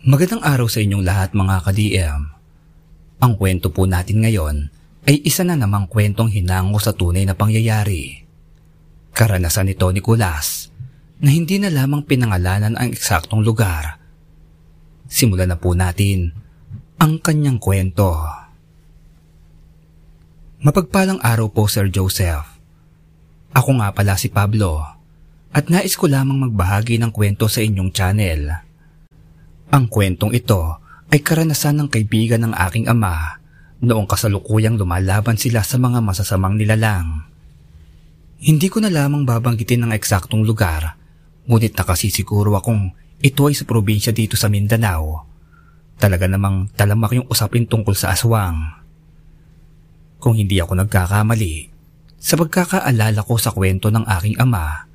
Magandang araw sa inyong lahat mga ka-DM. Ang kwento po natin ngayon ay isa na namang kwentong hinango sa tunay na pangyayari. Karanasan ni Tony Culas na hindi na lamang pinangalanan ang eksaktong lugar. Simulan na po natin ang kanyang kwento. Mapagpalang araw po Sir Joseph. Ako nga pala si Pablo at nais ko lamang magbahagi ng kwento sa inyong channel. Ang kwentong ito ay karanasan ng kaibigan ng aking ama noong kasalukuyang lumalaban sila sa mga masasamang nilalang. Hindi ko na lamang babanggitin ng eksaktong lugar, ngunit nakasisiguro akong ito ay sa probinsya dito sa Mindanao. Talaga namang talamak yung usapin tungkol sa aswang. Kung hindi ako nagkakamali, sa pagkakaalala ko sa kwento ng aking ama,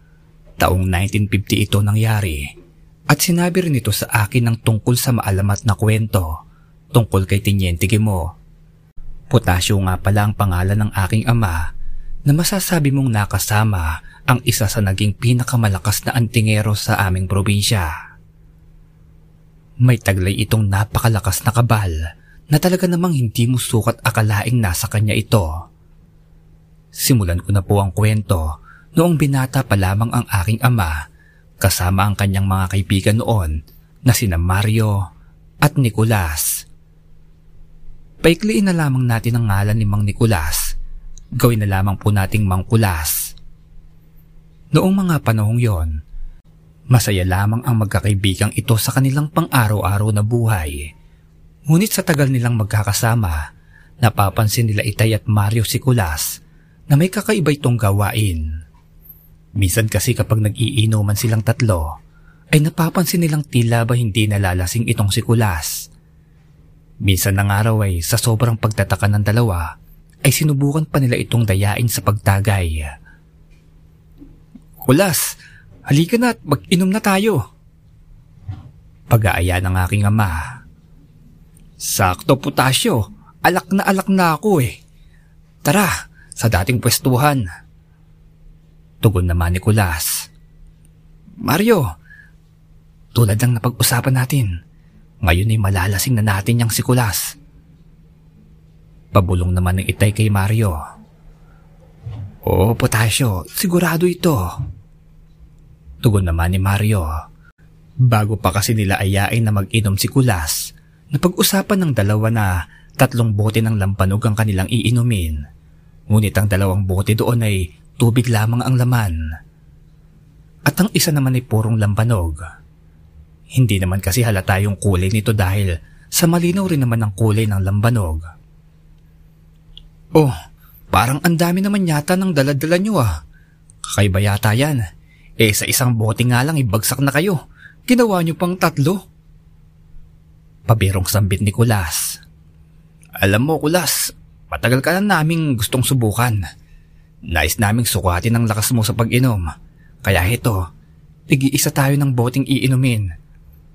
taong 1950 ito nangyari at sinabi rin ito sa akin ng tungkol sa maalamat na kwento tungkol kay Tiniente Gimo. Potasyo nga pala ang pangalan ng aking ama na masasabi mong nakasama ang isa sa naging pinakamalakas na antingero sa aming probinsya. May taglay itong napakalakas na kabal na talaga namang hindi mo sukat akalaing nasa kanya ito. Simulan ko na po ang kwento noong binata pa lamang ang aking ama kasama ang kanyang mga kaibigan noon na sina Mario at Nicolas. Paikliin na lamang natin ang ngalan ni Mang Nicolas. Gawin na lamang po nating Mang Kulas. Noong mga panahong yon, masaya lamang ang magkakaibigang ito sa kanilang pang-araw-araw na buhay. Ngunit sa tagal nilang magkakasama, napapansin nila Itay at Mario si Kulas na may kakaiba itong gawain. Minsan kasi kapag nag-iinuman silang tatlo, ay napapansin nilang tila ba hindi nalalasing itong si Kulas. Minsan ng araw ay sa sobrang pagtataka ng dalawa, ay sinubukan pa nila itong dayain sa pagtagay. Kulas, halika na at mag-inom na tayo. Pag-aaya ng aking ama. Sakto putasyo, alak na alak na ako eh. Tara, sa dating pwestuhan. Tugon naman ni Kulas. Mario, tulad ng napag-usapan natin, ngayon ay malalasing na natin yang si Kulas. Pabulong naman ng itay kay Mario. Oo, Potasyo, sigurado ito. Tugon naman ni Mario. Bago pa kasi nila ayain na mag-inom si Kulas, napag-usapan ng dalawa na tatlong bote ng lampanog ang kanilang iinumin. Ngunit ang dalawang bote doon ay Tubig lamang ang laman. At ang isa naman ay purong lampanog. Hindi naman kasi halata yung kulay nito dahil sa malinaw rin naman ang kulay ng lambanog. Oh, parang ang dami naman yata ng daladala nyo ah. Kakaiba yata yan. Eh sa isang bote nga lang ibagsak na kayo. Ginawa nyo pang tatlo. Pabirong sambit ni Kulas. Alam mo Kulas, matagal ka na naming gustong subukan. Nais naming sukatin ang lakas mo sa pag-inom. Kaya ito, tig-iisa tayo ng boting iinumin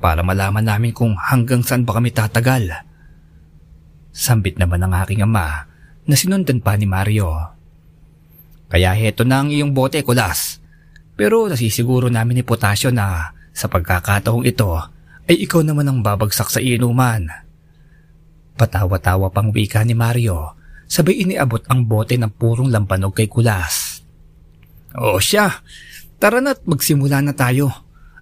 para malaman namin kung hanggang saan ba kami tatagal. Sambit naman ng aking ama na sinundan pa ni Mario. Kaya heto na ang iyong bote, Kulas. Pero nasisiguro namin ni Potasyo na sa pagkakataong ito ay ikaw naman ang babagsak sa inuman. Patawa-tawa pang wika ni Mario sabay iniabot ang bote ng purong lampanog kay Kulas. O siya, tara na't magsimula na tayo.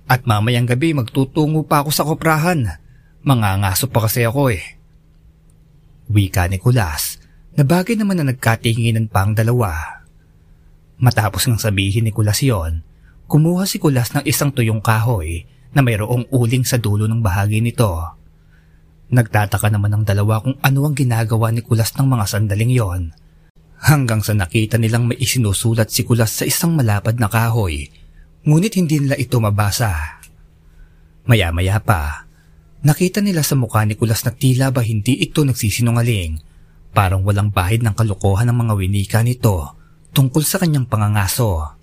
At mamayang gabi magtutungo pa ako sa koprahan. Mangangaso pa kasi ako eh. Wika ni Kulas na bagay naman na nagkatinginan pa ang dalawa. Matapos ng sabihin ni Kulas yon, kumuha si Kulas ng isang tuyong kahoy na mayroong uling sa dulo ng bahagi nito. Nagtataka naman ang dalawa kung ano ang ginagawa ni Kulas ng mga sandaling yon. Hanggang sa nakita nilang may isinusulat si Kulas sa isang malapad na kahoy, ngunit hindi nila ito mabasa. Maya-maya pa, nakita nila sa mukha ni Kulas na tila ba hindi ito nagsisinungaling, parang walang bahid ng kalokohan ng mga winika nito tungkol sa kanyang pangangaso.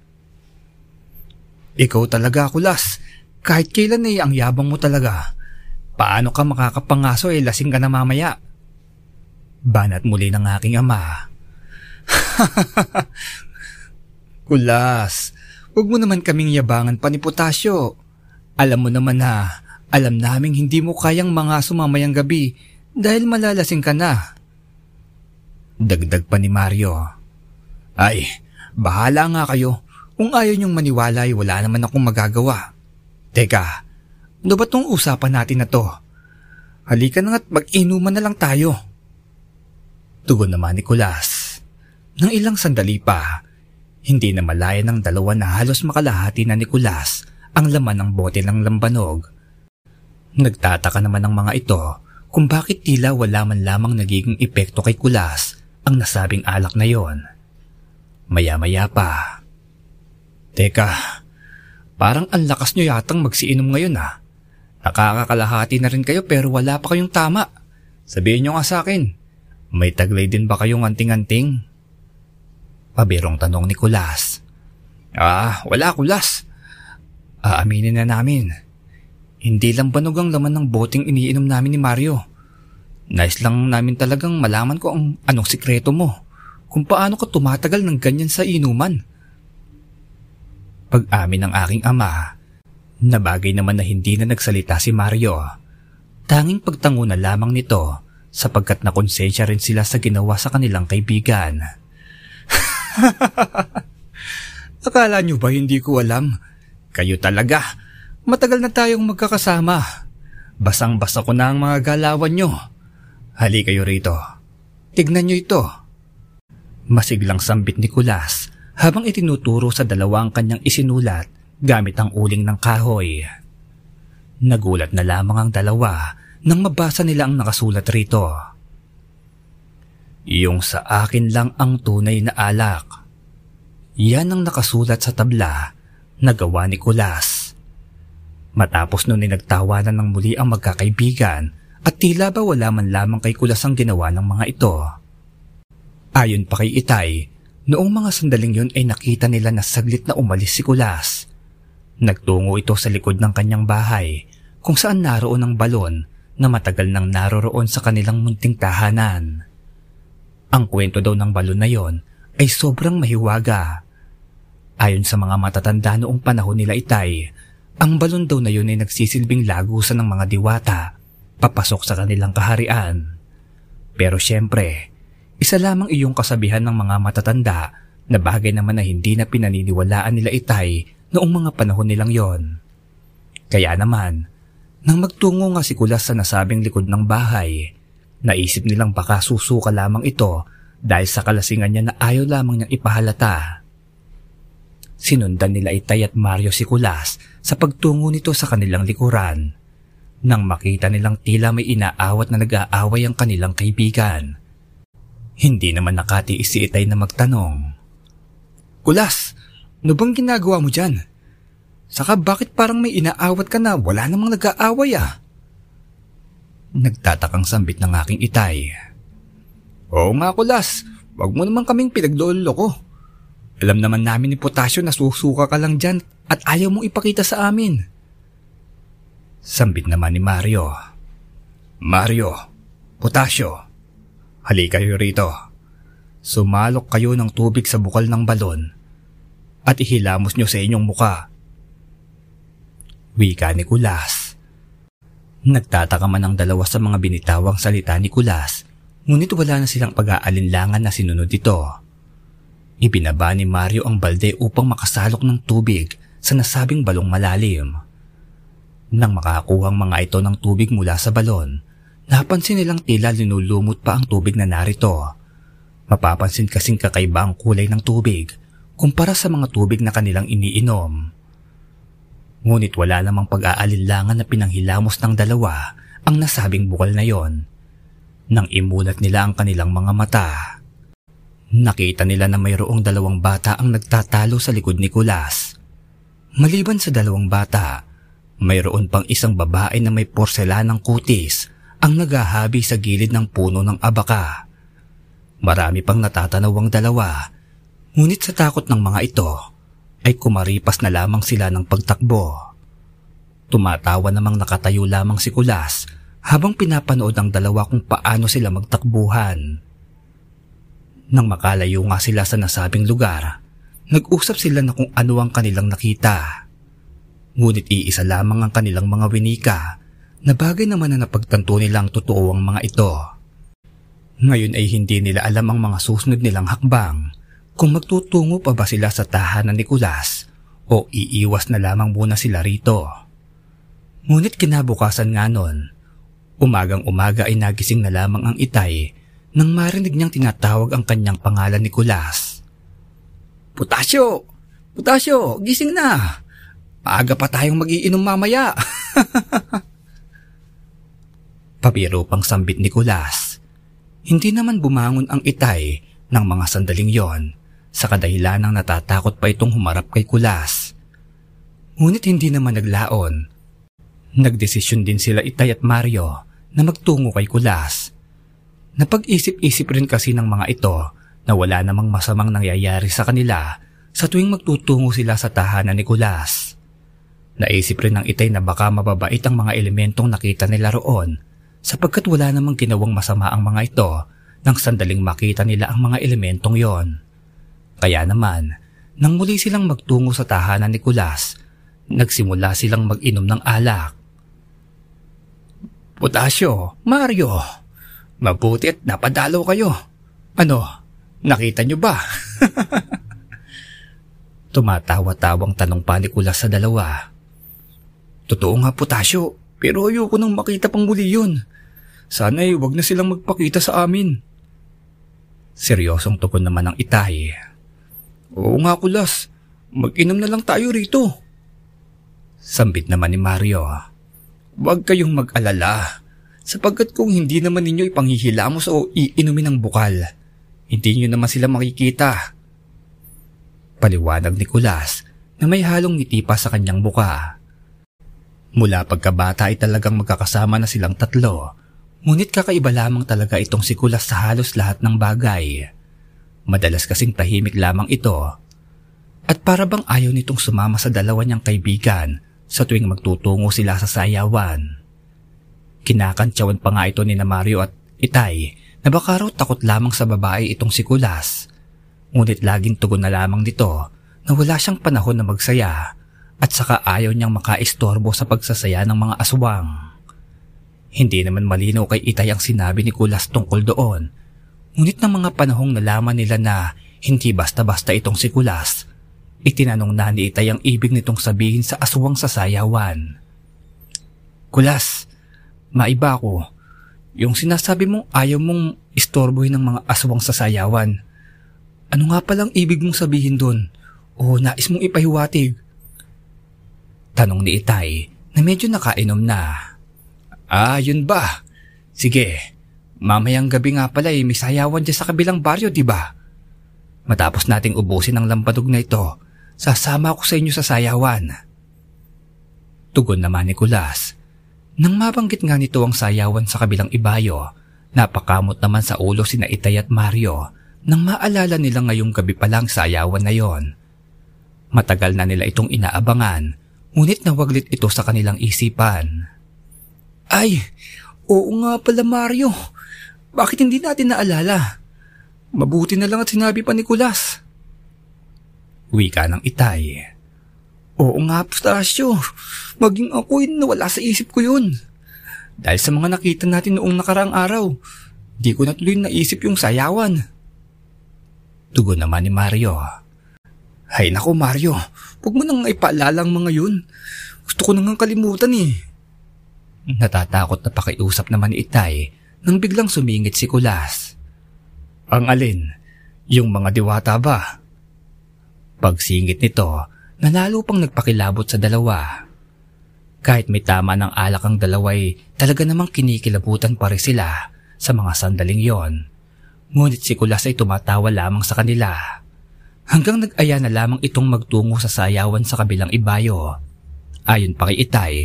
Ikaw talaga, Kulas. Kahit kailan ay ang yabang mo talaga. Paano ka makakapangaso eh lasing ka na mamaya? Banat muli ng aking ama. Kulas, huwag mo naman kaming yabangan pa ni Potasyo. Alam mo naman na Alam naming hindi mo kayang mga sumamayang gabi dahil malalasing ka na. Dagdag pa ni Mario. Ay, bahala nga kayo. Kung ayaw niyong maniwala ay wala naman akong magagawa. Teka, ano ba tong usapan natin na to? Halika na nga't mag-inuman na lang tayo. Tugon naman ni Kulas. Nang ilang sandali pa, hindi na malaya ng dalawa na halos makalahati na ni Kulas ang laman ng bote ng lambanog. Nagtataka naman ng mga ito kung bakit tila wala man lamang nagiging epekto kay Kulas ang nasabing alak na yon. Maya-maya pa. Teka, parang ang lakas nyo yatang magsiinom ngayon ha. Nakakakalahati na rin kayo pero wala pa kayong tama. Sabihin nyo nga sa akin, may taglay din ba kayong anting-anting? Pabirong tanong ni Kulas. Ah, wala Kulas. Aaminin na namin. Hindi lang banog ang laman ng boting iniinom namin ni Mario. Nice lang namin talagang malaman ko ang anong sikreto mo. Kung paano ka tumatagal ng ganyan sa inuman. Pag-amin ng aking ama, na bagay naman na hindi na nagsalita si Mario. Tanging pagtango na lamang nito sapagkat nakonsensya rin sila sa ginawa sa kanilang kaibigan. Akala nyo ba hindi ko alam? Kayo talaga. Matagal na tayong magkakasama. Basang-basa ko na ang mga galawan nyo. Hali kayo rito. Tignan nyo ito. Masiglang sambit ni Kulas habang itinuturo sa dalawang kanyang isinulat gamit ang uling ng kahoy. Nagulat na lamang ang dalawa nang mabasa nila ang nakasulat rito. Yung sa akin lang ang tunay na alak. Yan ang nakasulat sa tabla na gawa ni Kulas. Matapos nun ay nagtawanan ng muli ang magkakaibigan at tila ba wala man lamang kay Kulas ang ginawa ng mga ito. Ayon pa kay Itay, noong mga sandaling yun ay nakita nila na saglit na umalis si Kulas. Nagtungo ito sa likod ng kanyang bahay kung saan naroon ang balon na matagal nang naroroon sa kanilang munting tahanan. Ang kwento daw ng balon na yon ay sobrang mahiwaga. Ayon sa mga matatanda noong panahon nila Itay, ang balon daw na yun ay nagsisilbing lagusan ng mga diwata papasok sa kanilang kaharian. Pero siyempre, isa lamang iyong kasabihan ng mga matatanda na bagay naman na hindi na pinaniniwalaan nila itay noong mga panahon nilang yon. Kaya naman, nang magtungo nga si Kulas sa nasabing likod ng bahay, naisip nilang baka susuka lamang ito dahil sa kalasingan niya na ayaw lamang niyang ipahalata. Sinundan nila Itay at Mario si Kulas sa pagtungo nito sa kanilang likuran nang makita nilang tila may inaawat na nag-aaway ang kanilang kaibigan. Hindi naman nakatiis si Itay na magtanong. Kulas, ano bang ginagawa mo dyan? Saka bakit parang may inaawat ka na wala namang nag-aaway ah? Nagtatakang sambit ng aking Itay. Oo nga Kulas, wag mo naman kaming pinagdolo ko. Alam naman namin ni Potasyo na susuka ka lang dyan at ayaw mong ipakita sa amin. Sambit naman ni Mario. Mario, Potasyo, hali kayo rito. Sumalok kayo ng tubig sa bukal ng balon at ihilamos nyo sa inyong muka. Wika ni Kulas. Nagtataka man ang dalawa sa mga binitawang salita ni Kulas, ngunit wala na silang pag-aalinlangan na sinunod ito. Ibinaba ni Mario ang balde upang makasalok ng tubig sa nasabing balong malalim. Nang makakuha ang mga ito ng tubig mula sa balon, napansin nilang tila linulumot pa ang tubig na narito. Mapapansin kasing kakaiba ang kulay ng tubig kumpara sa mga tubig na kanilang iniinom. Ngunit wala namang pag-aalinlangan na pinanghilamos ng dalawa ang nasabing bukal na yon. Nang imulat nila ang kanilang mga mata, nakita nila na mayroong dalawang bata ang nagtatalo sa likod ni Kulas. Maliban sa dalawang bata, mayroon pang isang babae na may porselanang kutis ang naghahabi sa gilid ng puno ng abaka. Marami pang natatanawang dalawa, ngunit sa takot ng mga ito ay kumaripas na lamang sila ng pagtakbo. Tumatawa namang nakatayo lamang si Kulas habang pinapanood ang dalawa kung paano sila magtakbuhan. Nang makalayo nga sila sa nasabing lugar, nag-usap sila na kung ano ang kanilang nakita. Ngunit iisa lamang ang kanilang mga winika na bagay naman na napagtanto nilang totoo ang mga ito. Ngayon ay hindi nila alam ang mga susunod nilang hakbang kung magtutungo pa ba sila sa tahanan ni Kulas o iiwas na lamang muna sila rito. Ngunit kinabukasan nga nun, umagang umaga ay nagising na lamang ang itay nang marinig niyang tinatawag ang kanyang pangalan ni Kulas. Putasyo! Putasyo! Gising na! Maaga pa tayong magiinom mamaya! Pabiro pang sambit ni Kulas. Hindi naman bumangon ang itay ng mga sandaling yon sa kadahilan ng natatakot pa itong humarap kay Kulas. Ngunit hindi naman naglaon. Nagdesisyon din sila itay at Mario na magtungo kay Kulas. Napag-isip-isip rin kasi ng mga ito na wala namang masamang nangyayari sa kanila sa tuwing magtutungo sila sa tahanan ni Kulas. Naisip rin ng itay na baka mababait ang mga elementong nakita nila roon sapagkat wala namang ginawang masama ang mga ito nang sandaling makita nila ang mga elementong yon. Kaya naman, nang muli silang magtungo sa tahanan ni Kulas, nagsimula silang mag-inom ng alak. Potasyo, Mario, mabuti at napadalaw kayo. Ano, nakita nyo ba? Tumatawa-tawang tanong pa ni Kulas sa dalawa. Totoo nga, Potasyo, pero ayoko nang makita pang muli yun. Sana'y wag na silang magpakita sa amin. Seryosong tugon naman ng itay. Oo nga kulas, mag-inom na lang tayo rito. Sambit naman ni Mario. Huwag kayong mag-alala, sapagkat kung hindi naman ninyo ipanghihilamos o iinumin ng bukal, hindi nyo naman sila makikita. Paliwanag ni Kulas na may halong ngiti pa sa kanyang buka. Mula pagkabata ay talagang magkakasama na silang tatlo Ngunit kakaiba lamang talaga itong si Kulas sa halos lahat ng bagay. Madalas kasing tahimik lamang ito. At para bang ayaw nitong sumama sa dalawa niyang kaibigan sa tuwing magtutungo sila sa sayawan. Kinakantsawan pa nga ito ni na Mario at Itay na baka raw takot lamang sa babae itong si Kulas. Ngunit laging tugon na lamang nito na wala siyang panahon na magsaya at saka ayaw niyang makaistorbo sa pagsasaya ng mga aswang. Hindi naman malinaw kay Itay ang sinabi ni Kulas tungkol doon. Ngunit ng mga panahong nalaman nila na hindi basta-basta itong si Kulas, itinanong na ni Itay ang ibig nitong sabihin sa aswang sasayawan. Kulas, maiba ako. Yung sinasabi mong ayaw mong istorbohin ng mga aswang sasayawan. Ano nga palang ibig mong sabihin doon? O nais mong ipahiwatig? Tanong ni Itay na medyo nakainom na. Ah, yun ba? Sige, mamayang gabi nga pala eh, may sayawan dyan sa kabilang baryo, di ba? Matapos nating ubusin ang lampadog na ito, sasama ako sa inyo sa sayawan. Tugon naman ni Kulas. Nang mabanggit nga nito ang sayawan sa kabilang ibayo, napakamot naman sa ulo sina Itay at Mario nang maalala nila ngayong gabi pa lang sayawan na yon. Matagal na nila itong inaabangan, ngunit nawaglit ito sa kanilang isipan. Ay, oo nga pala Mario. Bakit hindi natin naalala? Mabuti na lang at sinabi pa ni Kulas. Wika ng itay. Oo nga, Pustasyo. Maging ako'y nawala sa isip ko yun. Dahil sa mga nakita natin noong nakaraang araw, di ko natuloy naisip yung sayawan. Tugon naman ni Mario. Hay nako Mario, huwag mo nang ipaalala ang mga yun. Gusto ko nang kalimutan eh. Natatakot na pakiusap naman ni Itay nang biglang sumingit si Kulas. Ang alin? Yung mga diwata ba? Pagsingit nito, nanalo pang nagpakilabot sa dalawa. Kahit may tama ng alak ang dalaway, talaga namang kinikilabutan pa rin sila sa mga sandaling yon. Ngunit si Kulas ay tumatawa lamang sa kanila. Hanggang nag-aya na lamang itong magtungo sa sayawan sa kabilang ibayo. Ayon pa kay Itay,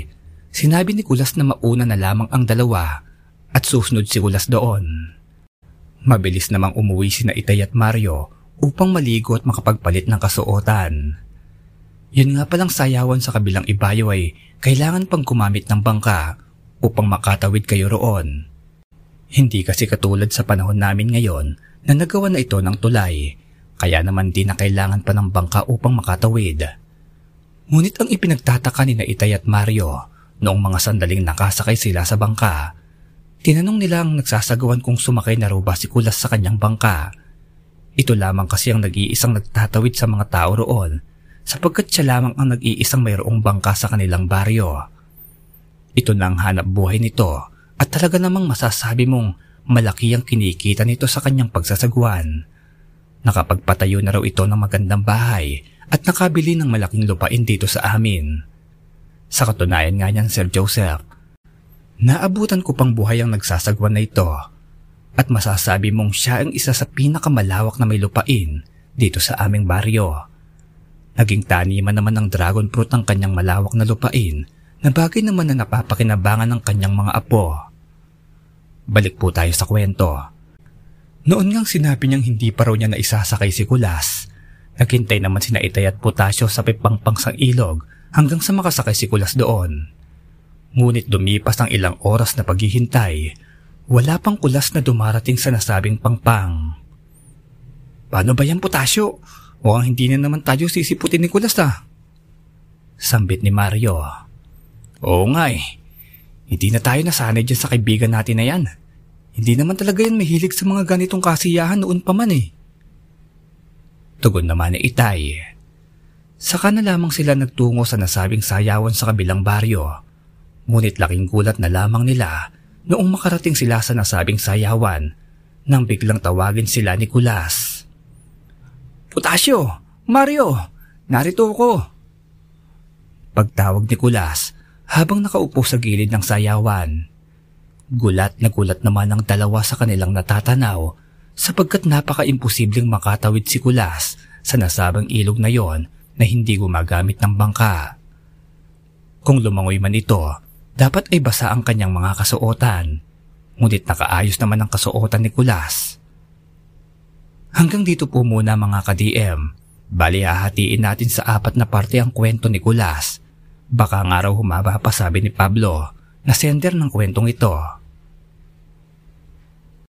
Sinabi ni Kulas na mauna na lamang ang dalawa at susunod si Kulas doon. Mabilis namang umuwi si na Itay at Mario upang maligo at makapagpalit ng kasuotan. Yun nga palang sayawan sa kabilang ibayo ay kailangan pang gumamit ng bangka upang makatawid kayo roon. Hindi kasi katulad sa panahon namin ngayon na nagawa na ito ng tulay, kaya naman di na kailangan pa ng bangka upang makatawid. Ngunit ang ipinagtataka ni na Itay at Mario Noong mga sandaling nakasakay sila sa bangka, tinanong nila ang nagsasagawan kung sumakay na raw ba si Kulas sa kanyang bangka. Ito lamang kasi ang nag-iisang nagtatawid sa mga tao roon sapagkat siya lamang ang nag-iisang mayroong bangka sa kanilang baryo. Ito na ang hanap buhay nito at talaga namang masasabi mong malaki ang kinikita nito sa kanyang pagsasagwan. Nakapagpatayo na raw ito ng magandang bahay at nakabili ng malaking lupain dito sa amin. Sa katunayan nga niyan, Sir Joseph, naabutan ko pang buhay ang nagsasagwan na ito at masasabi mong siya ang isa sa pinakamalawak na may lupain dito sa aming baryo. Naging taniman naman ng dragon fruit ang kanyang malawak na lupain na bagay naman na napapakinabangan ng kanyang mga apo. Balik po tayo sa kwento. Noon ngang sinabi niyang hindi pa raw niya na isasakay si Kulas. Naghintay naman sina Itay at Potasyo sa pipangpang sang ilog hanggang sa makasakay si Kulas doon. Ngunit dumipas ang ilang oras na paghihintay, wala pang kulas na dumarating sa nasabing pangpang. Paano ba yan, Potasyo? Mukhang hindi na naman tayo sisiputin ni Kulas ah. Sambit ni Mario. Oo nga eh. Hindi na tayo nasanay dyan sa kaibigan natin na yan. Hindi naman talaga yan mahilig sa mga ganitong kasiyahan noon pa man eh. Tugon naman ni Itay. Saka na lamang sila nagtungo sa nasabing sayawan sa kabilang baryo. Ngunit laking gulat na lamang nila noong makarating sila sa nasabing sayawan nang biglang tawagin sila ni Kulas. Putasyo! Mario! Narito ako! Pagtawag ni Kulas habang nakaupo sa gilid ng sayawan. Gulat na gulat naman ang dalawa sa kanilang natatanaw sapagkat napaka-imposibleng makatawid si Kulas sa nasabang ilog na yon na hindi gumagamit ng bangka. Kung lumangoy man ito, dapat ay basa ang kanyang mga kasuotan. Ngunit nakaayos naman ang kasuotan ni Kulas. Hanggang dito po muna mga ka-DM. Bali hahatiin natin sa apat na parte ang kwento ni Kulas. Baka nga raw humaba pa sabi ni Pablo na sender ng kwentong ito.